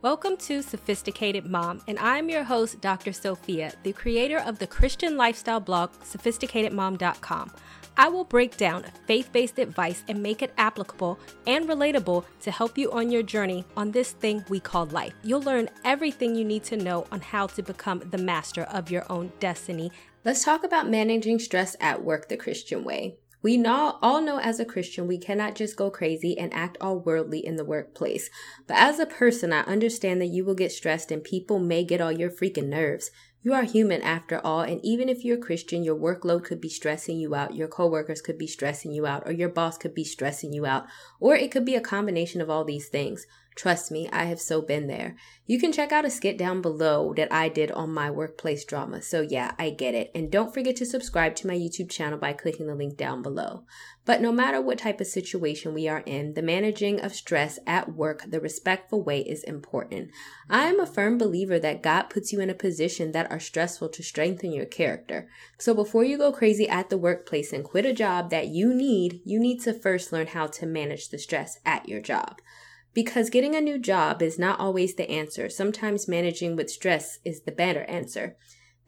Welcome to Sophisticated Mom, and I'm your host, Dr. Sophia, the creator of the Christian lifestyle blog, sophisticatedmom.com. I will break down faith based advice and make it applicable and relatable to help you on your journey on this thing we call life. You'll learn everything you need to know on how to become the master of your own destiny. Let's talk about managing stress at work the Christian way. We all know as a Christian, we cannot just go crazy and act all worldly in the workplace. But as a person, I understand that you will get stressed and people may get all your freaking nerves. You are human after all, and even if you're a Christian, your workload could be stressing you out, your coworkers could be stressing you out, or your boss could be stressing you out, or it could be a combination of all these things. Trust me, I have so been there. You can check out a skit down below that I did on my workplace drama. So yeah, I get it. And don't forget to subscribe to my YouTube channel by clicking the link down below. But no matter what type of situation we are in, the managing of stress at work the respectful way is important. I am a firm believer that God puts you in a position that are stressful to strengthen your character. So before you go crazy at the workplace and quit a job that you need, you need to first learn how to manage the stress at your job. Because getting a new job is not always the answer. Sometimes managing with stress is the better answer.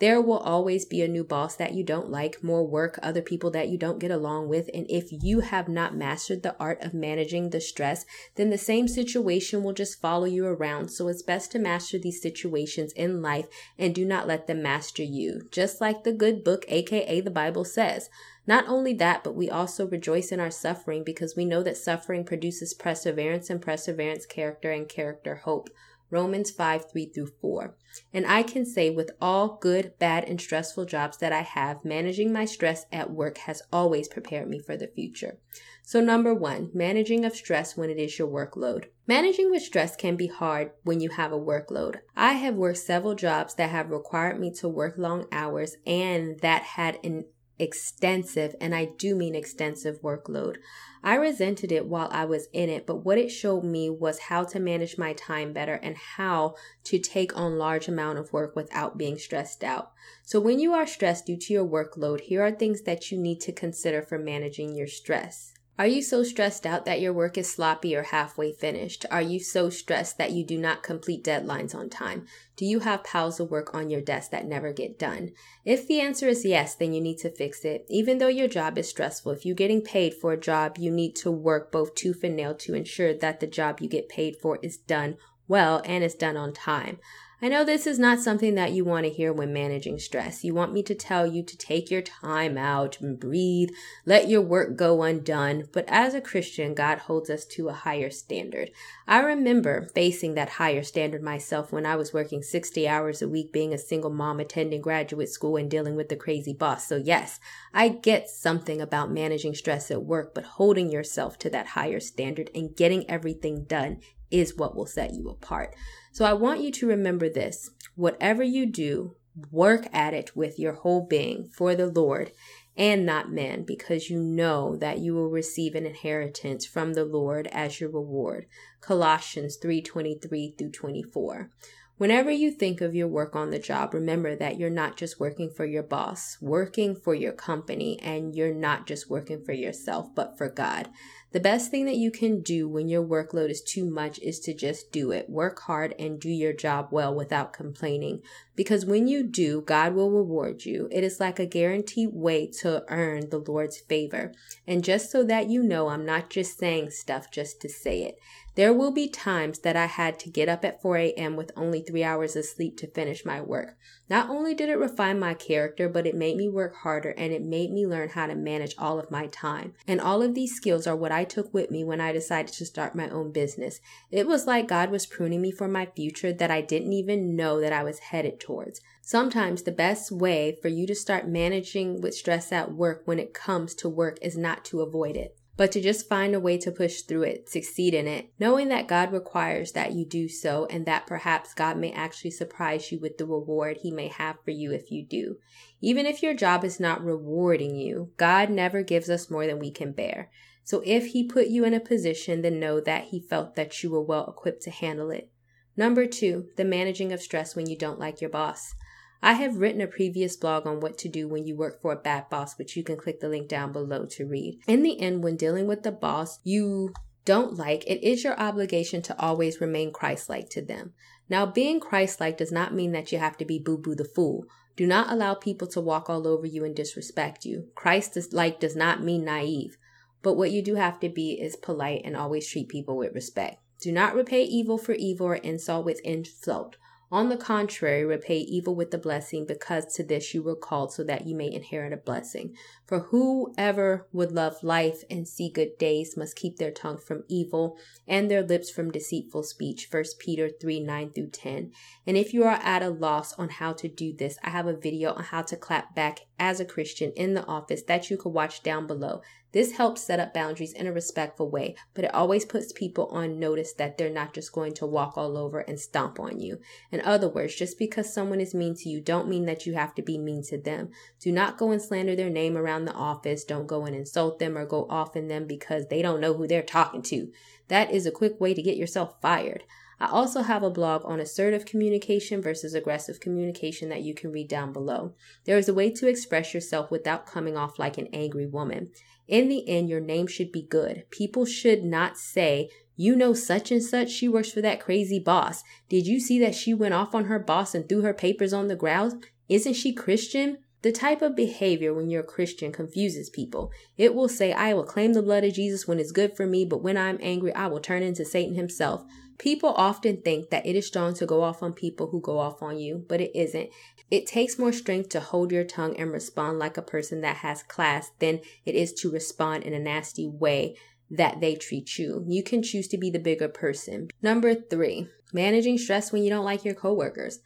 There will always be a new boss that you don't like, more work, other people that you don't get along with. And if you have not mastered the art of managing the stress, then the same situation will just follow you around. So it's best to master these situations in life and do not let them master you. Just like the good book, aka the Bible says. Not only that, but we also rejoice in our suffering because we know that suffering produces perseverance and perseverance character and character hope. Romans 5 3 through 4. And I can say with all good, bad, and stressful jobs that I have, managing my stress at work has always prepared me for the future. So, number one, managing of stress when it is your workload. Managing with stress can be hard when you have a workload. I have worked several jobs that have required me to work long hours and that had an extensive, and I do mean extensive workload. I resented it while I was in it, but what it showed me was how to manage my time better and how to take on large amount of work without being stressed out. So when you are stressed due to your workload, here are things that you need to consider for managing your stress. Are you so stressed out that your work is sloppy or halfway finished? Are you so stressed that you do not complete deadlines on time? Do you have piles of work on your desk that never get done? If the answer is yes, then you need to fix it. Even though your job is stressful, if you're getting paid for a job, you need to work both tooth and nail to ensure that the job you get paid for is done well and is done on time. I know this is not something that you want to hear when managing stress. You want me to tell you to take your time out and breathe, let your work go undone. But as a Christian, God holds us to a higher standard. I remember facing that higher standard myself when I was working 60 hours a week, being a single mom, attending graduate school, and dealing with the crazy boss. So, yes, I get something about managing stress at work, but holding yourself to that higher standard and getting everything done is what will set you apart. So I want you to remember this whatever you do, work at it with your whole being for the Lord and not man, because you know that you will receive an inheritance from the Lord as your reward. Colossians 3:23 through 24. Whenever you think of your work on the job, remember that you're not just working for your boss, working for your company, and you're not just working for yourself, but for God. The best thing that you can do when your workload is too much is to just do it. Work hard and do your job well without complaining. Because when you do, God will reward you. It is like a guaranteed way to earn the Lord's favor. And just so that you know, I'm not just saying stuff just to say it. There will be times that I had to get up at 4 a.m. with only three hours of sleep to finish my work. Not only did it refine my character, but it made me work harder and it made me learn how to manage all of my time. And all of these skills are what I took with me when I decided to start my own business. It was like God was pruning me for my future that I didn't even know that I was headed towards. Sometimes the best way for you to start managing with stress at work when it comes to work is not to avoid it but to just find a way to push through it, succeed in it, knowing that God requires that you do so and that perhaps God may actually surprise you with the reward He may have for you if you do. Even if your job is not rewarding you, God never gives us more than we can bear. So if He put you in a position, then know that He felt that you were well equipped to handle it. Number two, the managing of stress when you don't like your boss. I have written a previous blog on what to do when you work for a bad boss, which you can click the link down below to read. In the end, when dealing with the boss, you don't like, it is your obligation to always remain Christ like to them. Now, being Christ like does not mean that you have to be boo boo the fool. Do not allow people to walk all over you and disrespect you. Christ like does not mean naive. But what you do have to be is polite and always treat people with respect. Do not repay evil for evil or insult with insult. On the contrary, repay evil with the blessing, because to this you were called, so that you may inherit a blessing. For whoever would love life and see good days must keep their tongue from evil and their lips from deceitful speech. 1 Peter 3 9 through 10. And if you are at a loss on how to do this, I have a video on how to clap back as a Christian in the office that you can watch down below. This helps set up boundaries in a respectful way, but it always puts people on notice that they're not just going to walk all over and stomp on you. In other words, just because someone is mean to you, don't mean that you have to be mean to them. Do not go and slander their name around the office. Don't go and insult them or go off in them because they don't know who they're talking to. That is a quick way to get yourself fired. I also have a blog on assertive communication versus aggressive communication that you can read down below. There is a way to express yourself without coming off like an angry woman. In the end, your name should be good. People should not say, you know such and such, she works for that crazy boss. Did you see that she went off on her boss and threw her papers on the ground? Isn't she Christian? The type of behavior when you're a Christian confuses people. It will say, I will claim the blood of Jesus when it's good for me, but when I'm angry, I will turn into Satan himself. People often think that it is strong to go off on people who go off on you, but it isn't. It takes more strength to hold your tongue and respond like a person that has class than it is to respond in a nasty way that they treat you. You can choose to be the bigger person. Number three, managing stress when you don't like your coworkers.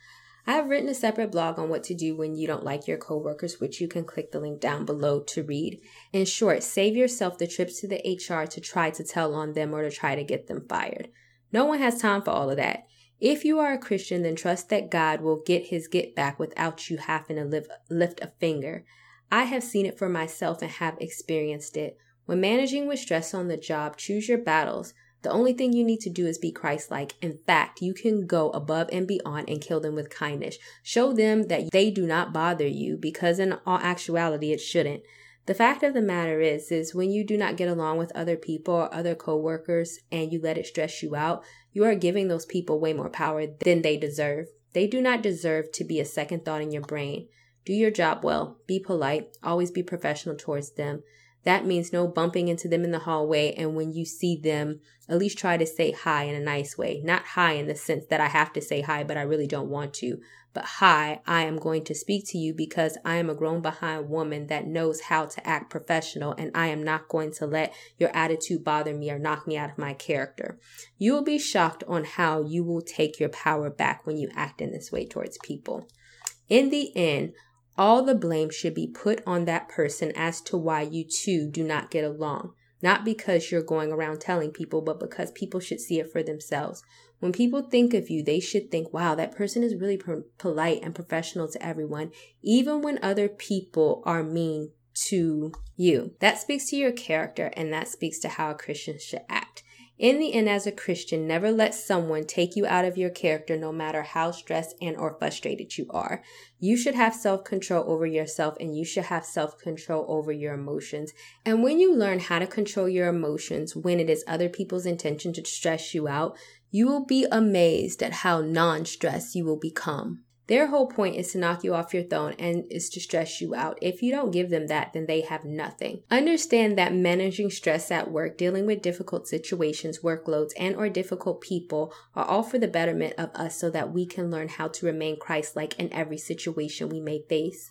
I have written a separate blog on what to do when you don't like your coworkers, which you can click the link down below to read. In short, save yourself the trips to the HR to try to tell on them or to try to get them fired. No one has time for all of that. If you are a Christian, then trust that God will get his get back without you having to live, lift a finger. I have seen it for myself and have experienced it. When managing with stress on the job, choose your battles. The only thing you need to do is be Christ like. In fact, you can go above and beyond and kill them with kindness. Show them that they do not bother you because, in all actuality, it shouldn't. The fact of the matter is, is when you do not get along with other people or other coworkers and you let it stress you out, you are giving those people way more power than they deserve. They do not deserve to be a second thought in your brain. Do your job well. Be polite. Always be professional towards them. That means no bumping into them in the hallway. And when you see them, at least try to say hi in a nice way. Not hi in the sense that I have to say hi, but I really don't want to. But hi, I am going to speak to you because I am a grown behind woman that knows how to act professional and I am not going to let your attitude bother me or knock me out of my character. You will be shocked on how you will take your power back when you act in this way towards people. In the end, all the blame should be put on that person as to why you two do not get along. Not because you're going around telling people, but because people should see it for themselves. When people think of you, they should think, wow, that person is really polite and professional to everyone, even when other people are mean to you. That speaks to your character and that speaks to how a Christian should act. In the end, as a Christian, never let someone take you out of your character no matter how stressed and or frustrated you are. You should have self-control over yourself and you should have self-control over your emotions. And when you learn how to control your emotions when it is other people's intention to stress you out, you will be amazed at how non-stressed you will become. Their whole point is to knock you off your throne and is to stress you out. If you don't give them that, then they have nothing. Understand that managing stress at work, dealing with difficult situations, workloads, and or difficult people are all for the betterment of us so that we can learn how to remain Christ-like in every situation we may face.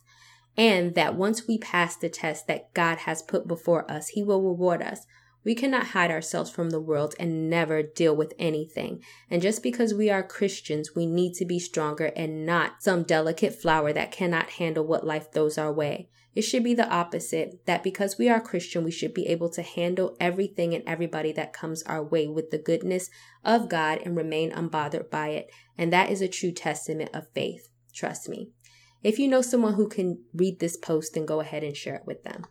And that once we pass the test that God has put before us, he will reward us. We cannot hide ourselves from the world and never deal with anything. And just because we are Christians, we need to be stronger and not some delicate flower that cannot handle what life throws our way. It should be the opposite that because we are Christian, we should be able to handle everything and everybody that comes our way with the goodness of God and remain unbothered by it. And that is a true testament of faith. Trust me. If you know someone who can read this post, then go ahead and share it with them.